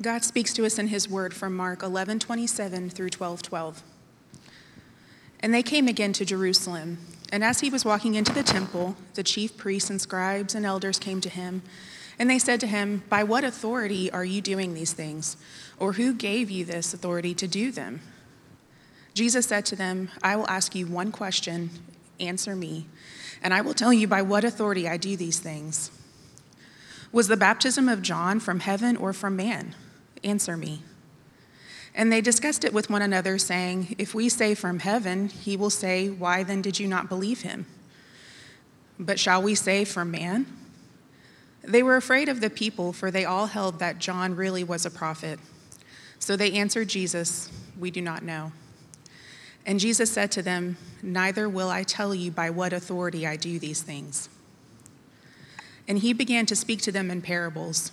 God speaks to us in his word from Mark 11 27 through 12 12. And they came again to Jerusalem. And as he was walking into the temple, the chief priests and scribes and elders came to him. And they said to him, By what authority are you doing these things? Or who gave you this authority to do them? Jesus said to them, I will ask you one question, answer me, and I will tell you by what authority I do these things. Was the baptism of John from heaven or from man? Answer me. And they discussed it with one another, saying, If we say from heaven, he will say, Why then did you not believe him? But shall we say from man? They were afraid of the people, for they all held that John really was a prophet. So they answered Jesus, We do not know. And Jesus said to them, Neither will I tell you by what authority I do these things. And he began to speak to them in parables.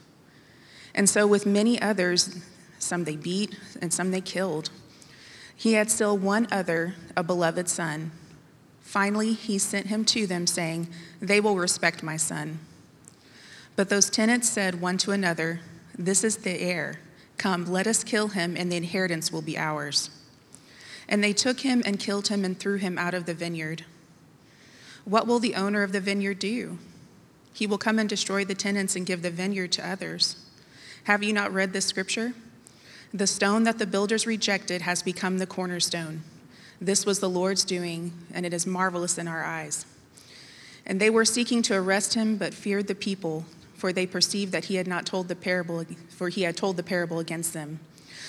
And so, with many others, some they beat and some they killed. He had still one other, a beloved son. Finally, he sent him to them, saying, They will respect my son. But those tenants said one to another, This is the heir. Come, let us kill him, and the inheritance will be ours. And they took him and killed him and threw him out of the vineyard. What will the owner of the vineyard do? He will come and destroy the tenants and give the vineyard to others. Have you not read this scripture? The stone that the builders rejected has become the cornerstone. This was the Lord's doing, and it is marvelous in our eyes. And they were seeking to arrest him, but feared the people, for they perceived that he had not told the parable, for he had told the parable against them.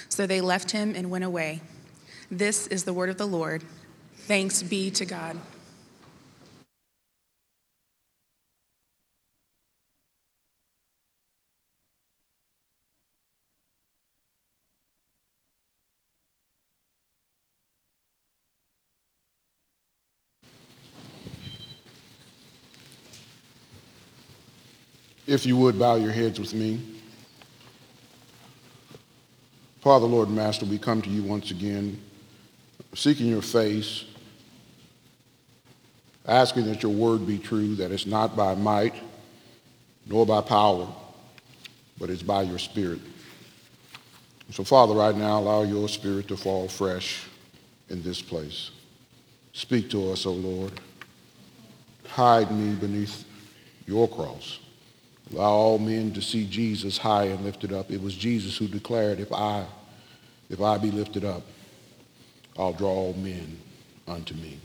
So they left him and went away. This is the word of the Lord. Thanks be to God. If you would bow your heads with me. Father, Lord, Master, we come to you once again, seeking your face, asking that your word be true, that it's not by might nor by power, but it's by your spirit. So, Father, right now, allow your spirit to fall fresh in this place. Speak to us, O Lord. Hide me beneath your cross. Allow all men to see Jesus high and lifted up. It was Jesus who declared, if I, if I be lifted up, I'll draw all men unto me.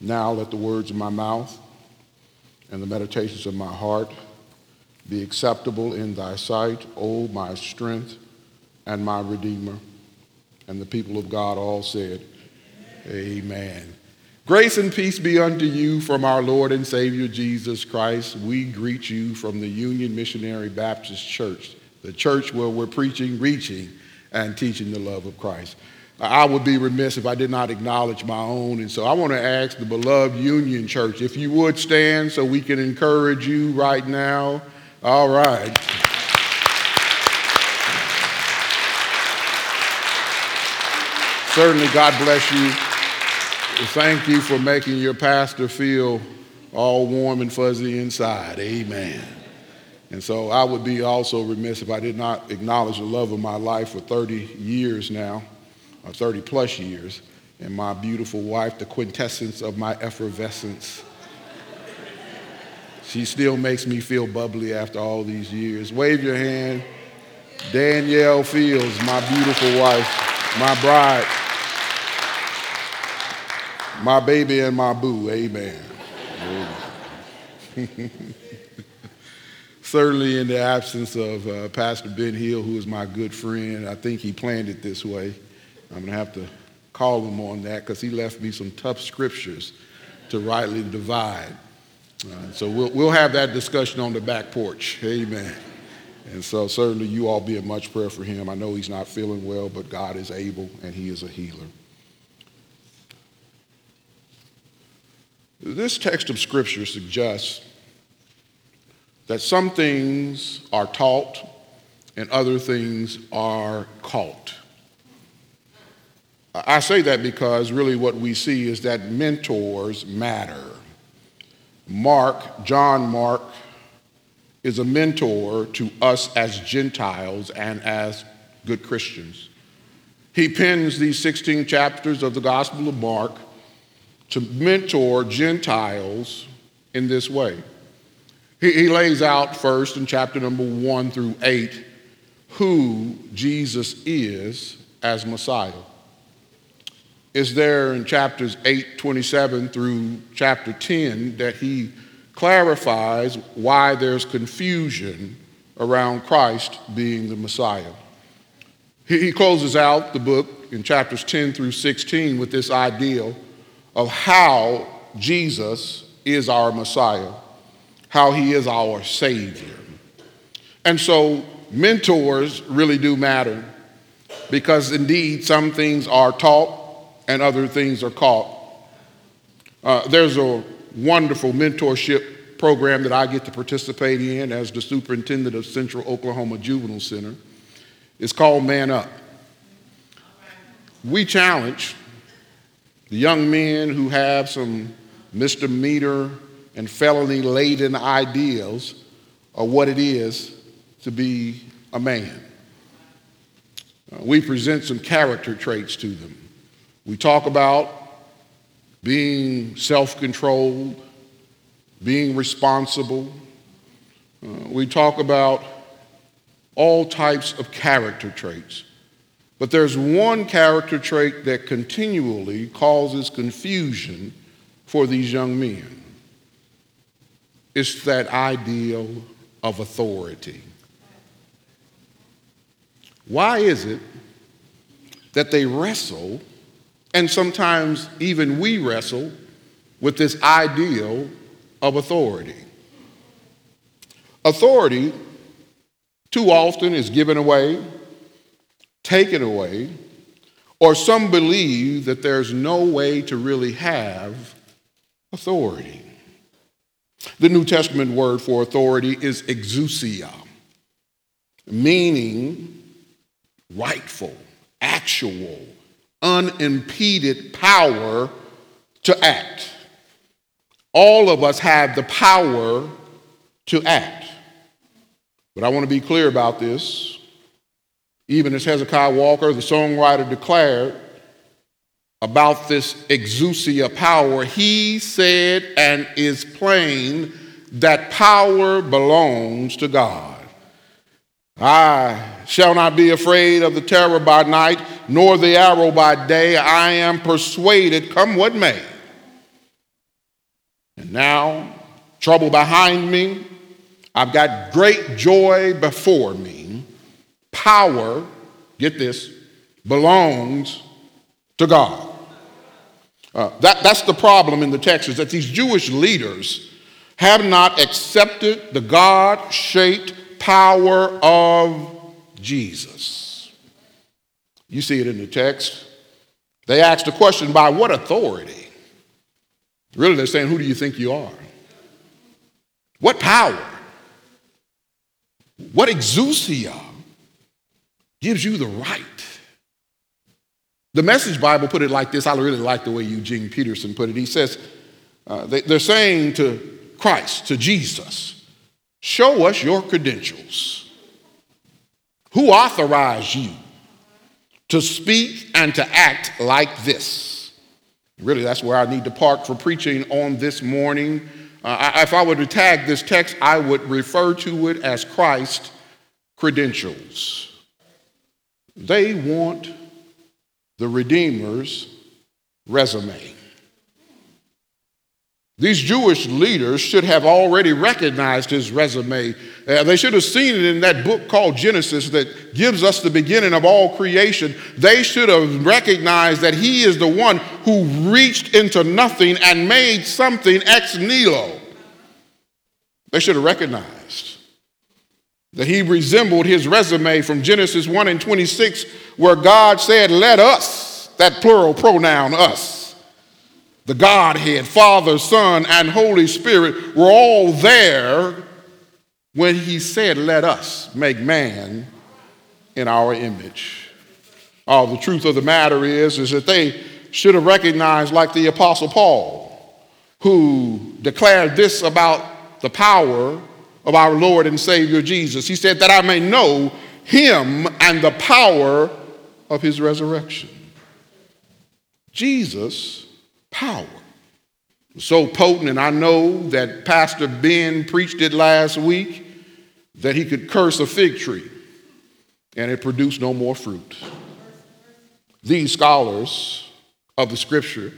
Now let the words of my mouth and the meditations of my heart be acceptable in thy sight, O my strength and my redeemer. And the people of God all said, Amen. Amen. Grace and peace be unto you from our Lord and Savior Jesus Christ. We greet you from the Union Missionary Baptist Church, the church where we're preaching, reaching, and teaching the love of Christ. I would be remiss if I did not acknowledge my own. And so I want to ask the beloved Union Church if you would stand so we can encourage you right now. All right. Certainly, God bless you. Thank you for making your pastor feel all warm and fuzzy inside. Amen. And so I would be also remiss if I did not acknowledge the love of my life for 30 years now, or 30 plus years, and my beautiful wife, the quintessence of my effervescence. She still makes me feel bubbly after all these years. Wave your hand. Danielle Fields, my beautiful wife, my bride my baby and my boo. Amen. Amen. Certainly, in the absence of uh, Pastor Ben Hill, who is my good friend, I think he planned it this way. I'm going to have to call him on that because he left me some tough scriptures to rightly divide. Uh, so we'll, we'll have that discussion on the back porch. Amen. And so, certainly, you all be in much prayer for him. I know he's not feeling well, but God is able and he is a healer. This text of Scripture suggests that some things are taught and other things are caught. I say that because really what we see is that mentors matter. Mark, John Mark, is a mentor to us as Gentiles and as good Christians. He pens these 16 chapters of the Gospel of Mark to mentor Gentiles in this way. He, he lays out first in chapter number one through eight who Jesus is as Messiah. Is there in chapters 8, 27 through chapter 10 that he clarifies why there's confusion around Christ being the Messiah. He, closes out the book in chapters 10 through 16 with this idea of how Jesus is our Messiah, how he is our Savior. And so mentors really do matter because indeed some things are taught and other things are caught. Uh, there's a wonderful mentorship program that I get to participate in as the superintendent of Central Oklahoma Juvenile Center. It's called Man Up. We challenge the young men who have some misdemeanor and felony laden ideals of what it is to be a man. Uh, we present some character traits to them. We talk about being self controlled, being responsible. Uh, we talk about all types of character traits. But there's one character trait that continually causes confusion for these young men. It's that ideal of authority. Why is it that they wrestle and sometimes even we wrestle with this ideal of authority. Authority, too often, is given away, taken away, or some believe that there's no way to really have authority. The New Testament word for authority is exousia, meaning rightful, actual, unimpeded power to act. All of us have the power to act. But I want to be clear about this. Even as Hezekiah Walker, the songwriter, declared about this exousia power, he said and is plain that power belongs to God. I shall not be afraid of the terror by night, nor the arrow by day. I am persuaded, come what may. And now, trouble behind me, I've got great joy before me. Power, get this, belongs to God. Uh, that, that's the problem in the text is that these Jewish leaders have not accepted the God shaped power of Jesus. You see it in the text. They asked the question by what authority? Really, they're saying, Who do you think you are? What power? What exousia gives you the right? The Message Bible put it like this. I really like the way Eugene Peterson put it. He says, uh, they, they're saying to Christ, to Jesus, Show us your credentials. Who authorized you to speak and to act like this? Really, that's where I need to park for preaching on this morning. Uh, if I were to tag this text, I would refer to it as Christ credentials. They want the Redeemer's resume. These Jewish leaders should have already recognized his resume. Uh, they should have seen it in that book called Genesis that gives us the beginning of all creation. They should have recognized that he is the one who reached into nothing and made something ex nihilo. They should have recognized that he resembled his resume from Genesis 1 and 26, where God said, Let us, that plural pronoun, us, the Godhead, Father, Son, and Holy Spirit, were all there when he said, Let us make man in our image. Oh, the truth of the matter is, is that they should have recognized, like the Apostle Paul, who declared this about the power of our Lord and Savior Jesus. He said, That I may know him and the power of his resurrection. Jesus' power so potent, and I know that Pastor Ben preached it last week that he could curse a fig tree and it produced no more fruit. These scholars of the scripture,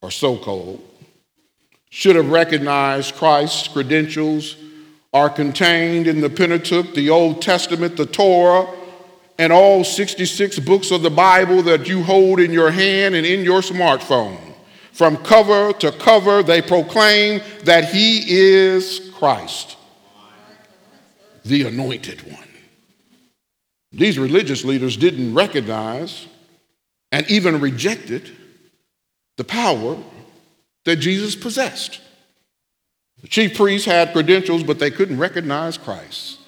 or so called, should have recognized Christ's credentials are contained in the Pentateuch, the Old Testament, the Torah, and all 66 books of the Bible that you hold in your hand and in your smartphone. From cover to cover, they proclaim that he is Christ, the anointed one. These religious leaders didn't recognize and even rejected the power that Jesus possessed. The chief priests had credentials, but they couldn't recognize Christ.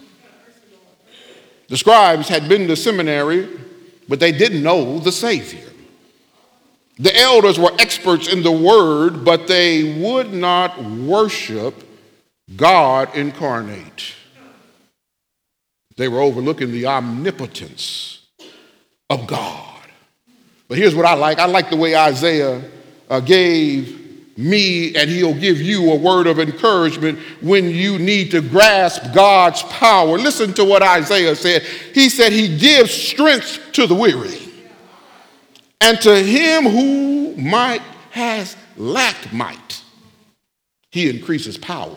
The scribes had been to seminary, but they didn't know the Savior. The elders were experts in the word, but they would not worship God incarnate. They were overlooking the omnipotence of God. But here's what I like I like the way Isaiah uh, gave me and he'll give you a word of encouragement when you need to grasp God's power. Listen to what Isaiah said. He said, He gives strength to the weary, and to him who might has lacked might, he increases power.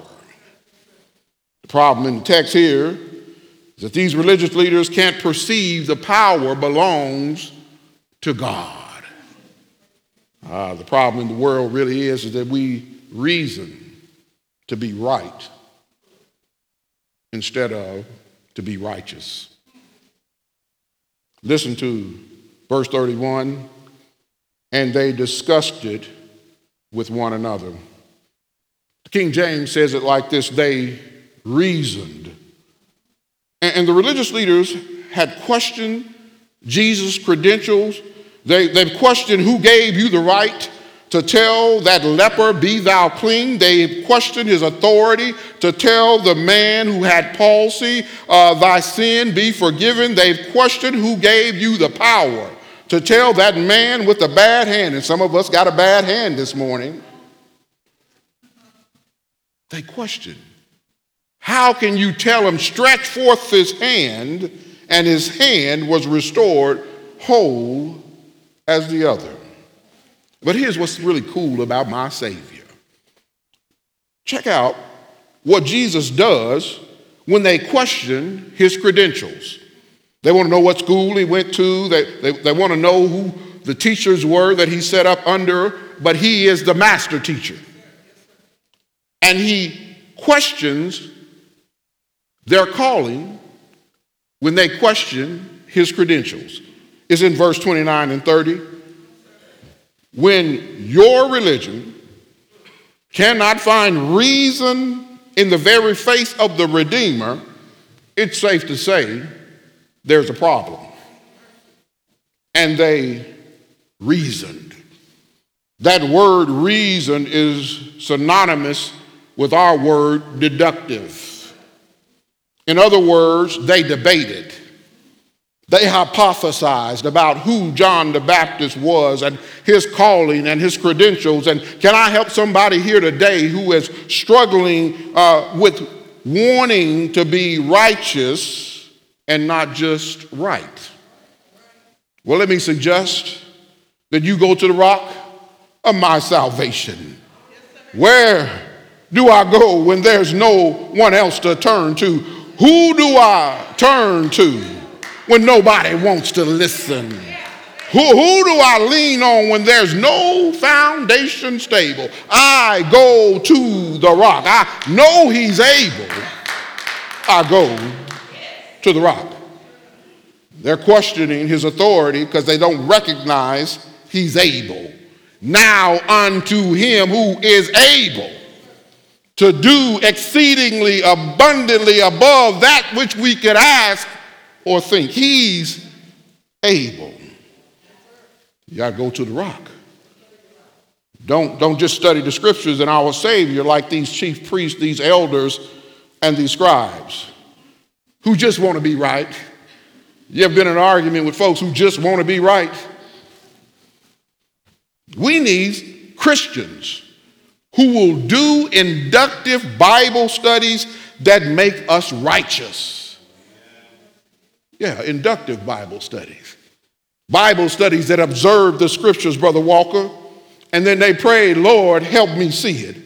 The problem in the text here is that these religious leaders can't perceive the power belongs to God. Uh, the problem in the world really is, is that we reason to be right instead of to be righteous. Listen to verse 31 and they discussed it with one another. The King James says it like this they reasoned. And, and the religious leaders had questioned Jesus' credentials they, they've questioned who gave you the right to tell that leper, Be thou clean. They questioned his authority to tell the man who had palsy, uh, Thy sin be forgiven. They've questioned who gave you the power to tell that man with a bad hand, and some of us got a bad hand this morning. They questioned. How can you tell him, stretch forth his hand, and his hand was restored whole as the other. But here's what's really cool about my Savior. Check out what Jesus does when they question his credentials. They want to know what school he went to, they, they, they want to know who the teachers were that he set up under, but he is the master teacher. And he questions their calling when they question his credentials is in verse 29 and 30. When your religion cannot find reason in the very face of the Redeemer, it's safe to say there's a problem. And they reasoned. That word reason is synonymous with our word deductive. In other words, they debated. They hypothesized about who John the Baptist was and his calling and his credentials. And can I help somebody here today who is struggling uh, with wanting to be righteous and not just right? Well, let me suggest that you go to the rock of my salvation. Where do I go when there's no one else to turn to? Who do I turn to? When nobody wants to listen? Who, who do I lean on when there's no foundation stable? I go to the rock. I know he's able. I go to the rock. They're questioning his authority because they don't recognize he's able. Now unto him who is able to do exceedingly abundantly above that which we could ask or think. He's able. You got to go to the rock. Don't, don't just study the scriptures and our Savior like these chief priests, these elders, and these scribes who just want to be right. You ever been in an argument with folks who just want to be right? We need Christians who will do inductive Bible studies that make us righteous. Yeah, inductive Bible studies. Bible studies that observe the scriptures, Brother Walker, and then they pray, Lord, help me see it.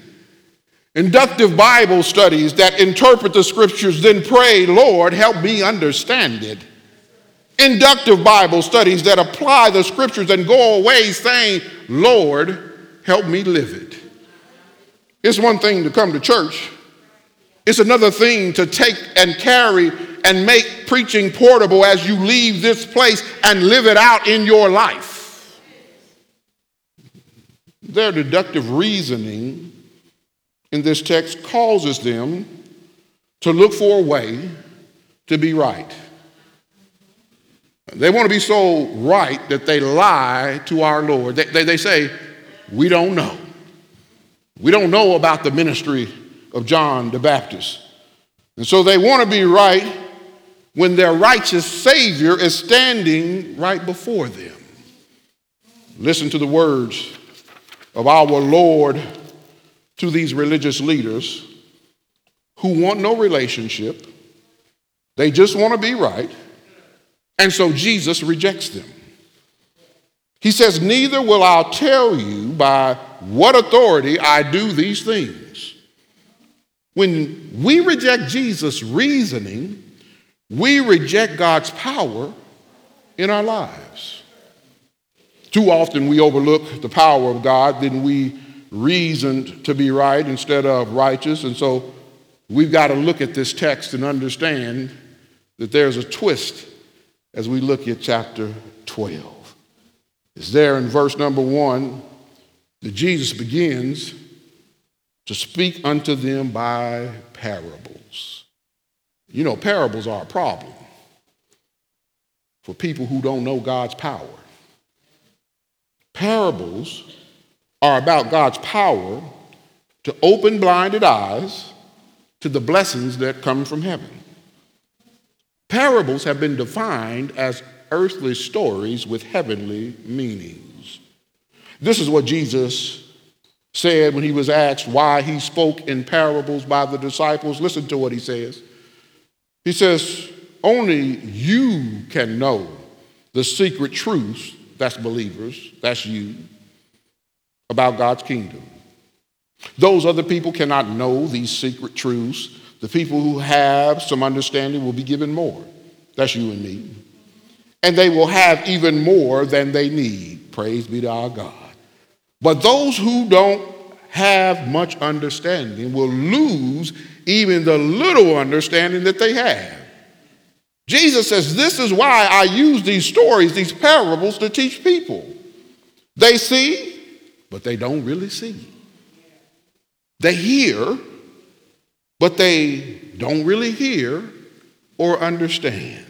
Inductive Bible studies that interpret the scriptures, then pray, Lord, help me understand it. Inductive Bible studies that apply the scriptures and go away saying, Lord, help me live it. It's one thing to come to church, it's another thing to take and carry and make preaching portable as you leave this place and live it out in your life. Their deductive reasoning in this text causes them to look for a way to be right. They want to be so right that they lie to our Lord. They, they, they, say, We don't know. We don't know about the ministry of John the Baptist. And so they want to be right when their righteous Savior is standing right before them. Listen to the words of our Lord to these religious leaders who want no relationship, they just want to be right. And so Jesus rejects them. He says, Neither will I tell you by what authority I do these things. When we reject Jesus' reasoning, we reject God's power in our lives. Too often we overlook the power of God, then we reasoned to be right instead of righteous. And so we've got to look at this text and understand that there's a twist as we look at chapter 12. It's there in verse number one that Jesus begins to speak unto them by parables. You know, parables are a problem for people who don't know God's power. Parables are about God's power to open blinded eyes to the blessings that come from heaven. Parables have been defined as earthly stories with heavenly meanings. This is what Jesus said when he was asked why he spoke in parables by the disciples. Listen to what he says. He says, Only you can know the secret truths, that's believers, that's you, about God's kingdom. Those other people cannot know these secret truths the people who have some understanding will be given more. That's you and me. And they will have even more than they need. Praise be to our God. But those who don't have much understanding will lose even the little understanding that they have. Jesus says, This is why I use these stories, these parables, to teach people. They see, but they don't really see. They hear, but they don't really hear or understand.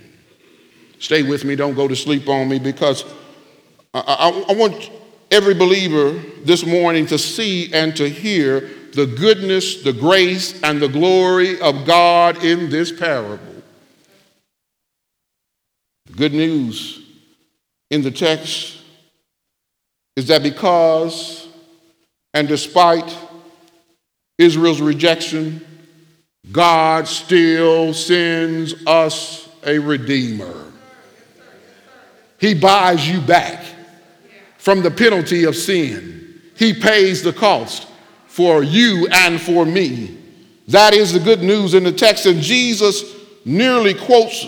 Stay with me, don't go to sleep on me, because I, I, I, want every believer this morning to see and to hear the goodness, the grace, and the glory of God in this parable. The good news in the text is that because and despite Israel's rejection, God still sends us a redeemer. He buys you back from the penalty of sin. He pays the cost for you and for me. That is the good news in the text. And Jesus nearly quotes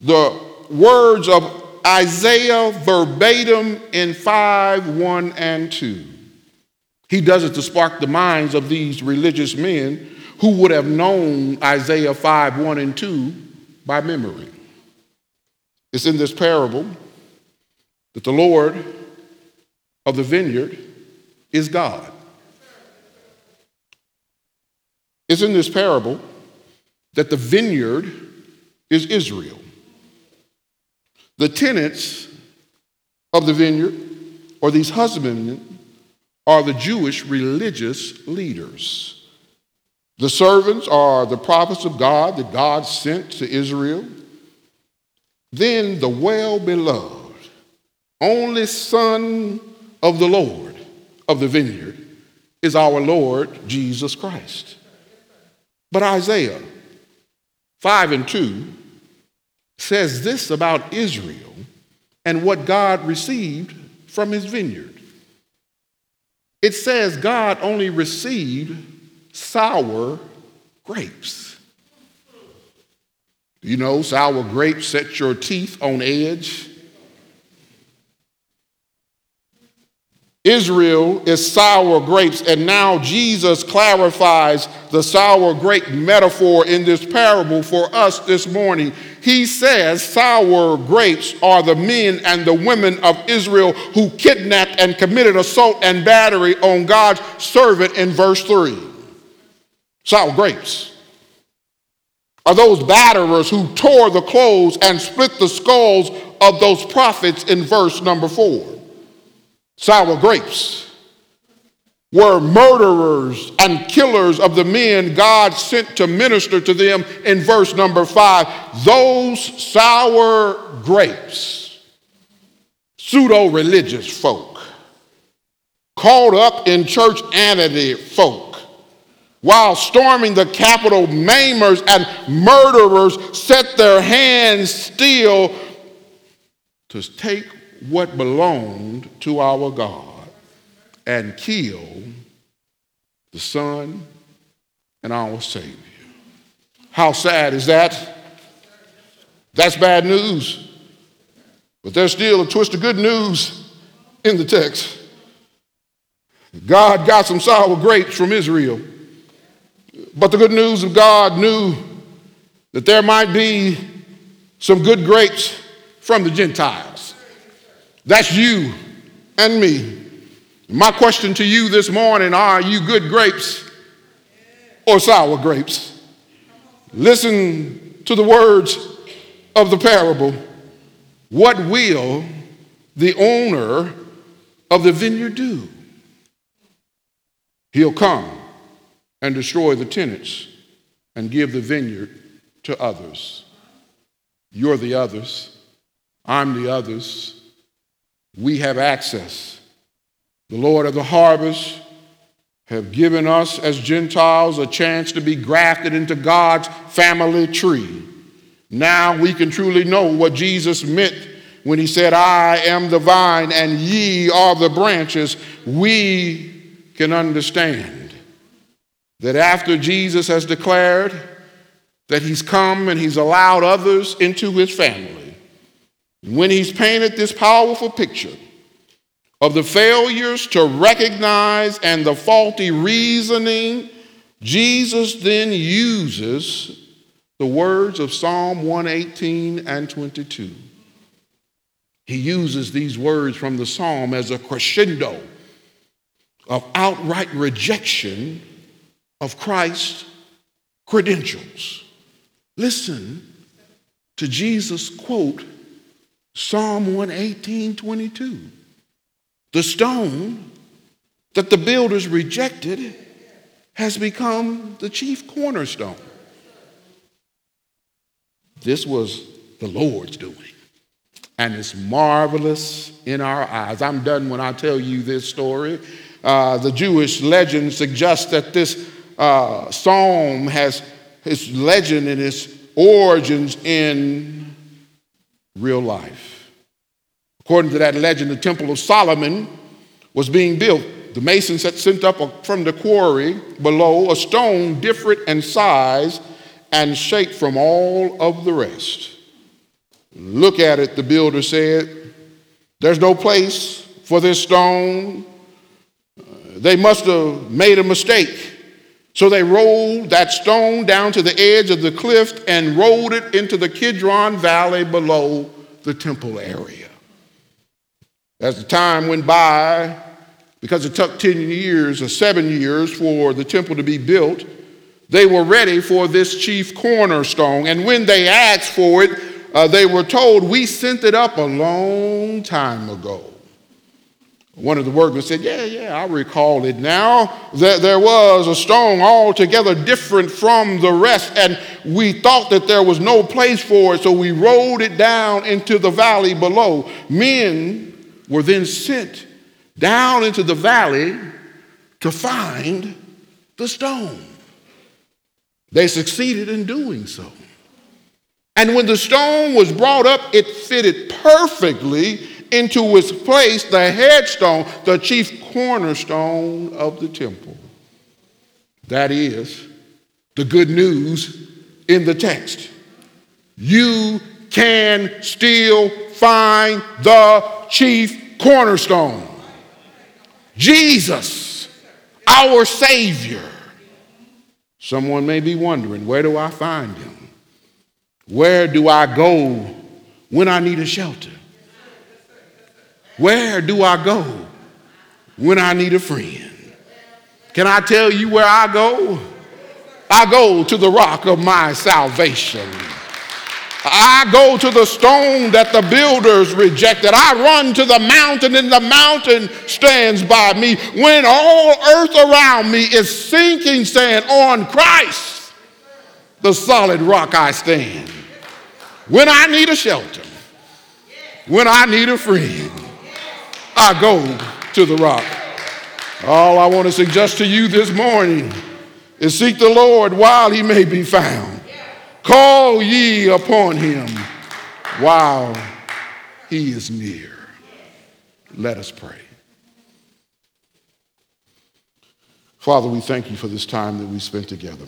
the words of Isaiah verbatim in 5 1 and 2. He does it to spark the minds of these religious men who would have known Isaiah 5 1 and 2 by memory. It's in this parable that the Lord of the vineyard is God. It's in this parable that the vineyard is Israel. The tenants of the vineyard, or these husbandmen, are the Jewish religious leaders. The servants are the prophets of God that God sent to Israel. Then the well beloved, only Son of the Lord of the vineyard is our Lord Jesus Christ. But Isaiah 5 and 2 says this about Israel and what God received from his vineyard. It says God only received sour grapes. You know, sour grapes set your teeth on edge. Israel is sour grapes, and now Jesus clarifies the sour grape metaphor in this parable for us this morning. He says sour grapes are the men and the women of Israel who kidnapped and committed assault and battery on God's servant in verse 3. Sour grapes are those batterers who tore the clothes and split the skulls of those prophets in verse number 4 sour grapes, were murderers and killers of the men God sent to minister to them in verse number five. Those sour grapes, pseudo religious folk, caught up in church anity folk, while storming the Capitol, maimers and murderers set their hands still to take what belonged to our God and kill the Son and our Savior. How sad is that? That's bad news. But there's still a twist of good news in the text. God got some sour grapes from Israel. But the good news of God knew that there might be some good grapes from the Gentiles. That's you and me. My question to you this morning are you good grapes or sour grapes? Listen to the words of the parable. What will the owner of the vineyard do? He'll come and destroy the tenants and give the vineyard to others. You're the others. I'm the others. We have access. The Lord of the harvest have given us as Gentiles a chance to be grafted into God's family tree. Now we can truly know what Jesus meant when he said, I am the vine and ye are the branches. We can understand that after Jesus has declared that he's come and he's allowed others into his family, when he's painted this powerful picture of the failures to recognize and the faulty reasoning, Jesus then uses the words of Psalm 118 and 22. He uses these words from the psalm as a crescendo of outright rejection of Christ's credentials. Listen to Jesus quote Psalm 118 22. The stone that the builders rejected has become the chief cornerstone. This was the Lord's doing, and it's marvelous in our eyes. I'm done when I tell you this story. Uh, the Jewish legend suggests that this uh, psalm has its legend and its origins in real life. According to that legend, the Temple of Solomon was being built. The masons had sent up from the quarry below a stone different in size and shape from all of the rest. Look at it, the builder said. There's no place for this stone. They must have made a mistake So they rolled that stone down to the edge of the cliff and rolled it into the Kidron Valley below the temple area. As the time went by, because it took 10 years or seven years for the temple to be built, they were ready for this chief cornerstone. And when they asked for it, uh, they were told, We sent it up a long time ago. One of the workers said, Yeah, yeah, I recall it now. That there was a stone altogether different from the rest, and we thought that there was no place for it, so we rolled it down into the valley below. Men were then sent down into the valley to find the stone. They succeeded in doing so. And when the stone was brought up, it fitted perfectly into its place, the headstone, the chief cornerstone of the temple. That is the good news in the text. You can still find the chief cornerstone. Jesus, our Savior. Someone may be wondering, where do I find him? Where do I go when I need a shelter? Where do I go when I need a friend? Can I tell you where I go? I go to the rock of my salvation. I go to the stone that the builders rejected. I run to the mountain, and the mountain stands by me. When all earth around me is sinking sand on Christ, the solid rock I stand. When I need a shelter, when I need a friend, I go to the rock. All I want to suggest to you this morning is seek the Lord while he may be found. Call ye upon him while he is near. Let us pray. Father, we thank you for this time that we spent together.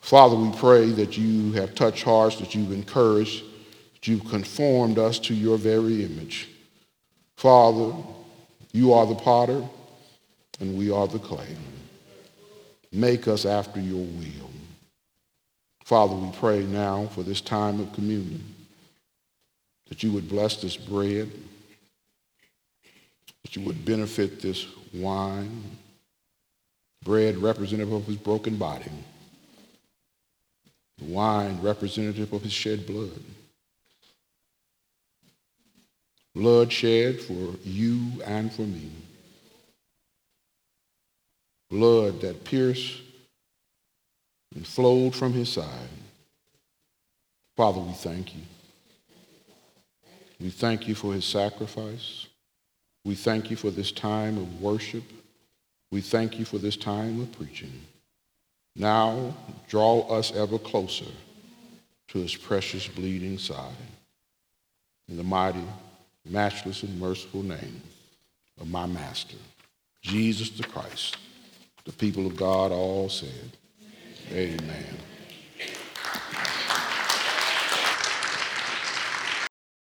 Father, we pray that you have touched hearts, that you've encouraged, that you've conformed us to your very image. Father, you are the potter, and we are the clay. Make us after your will. Father, we pray now for this time of communion that you would bless this bread, that you would benefit this wine, bread representative of his broken body, wine representative of his shed blood. Blood shed for you and for me. Blood that pierced and flowed from his side. Father, we thank you. We thank you for his sacrifice. We thank you for this time of worship. We thank you for this time of preaching. Now, draw us ever closer to his precious bleeding side. In the mighty, matchless and merciful name of my Master, Jesus the Christ. The people of God all said, Amen. Amen.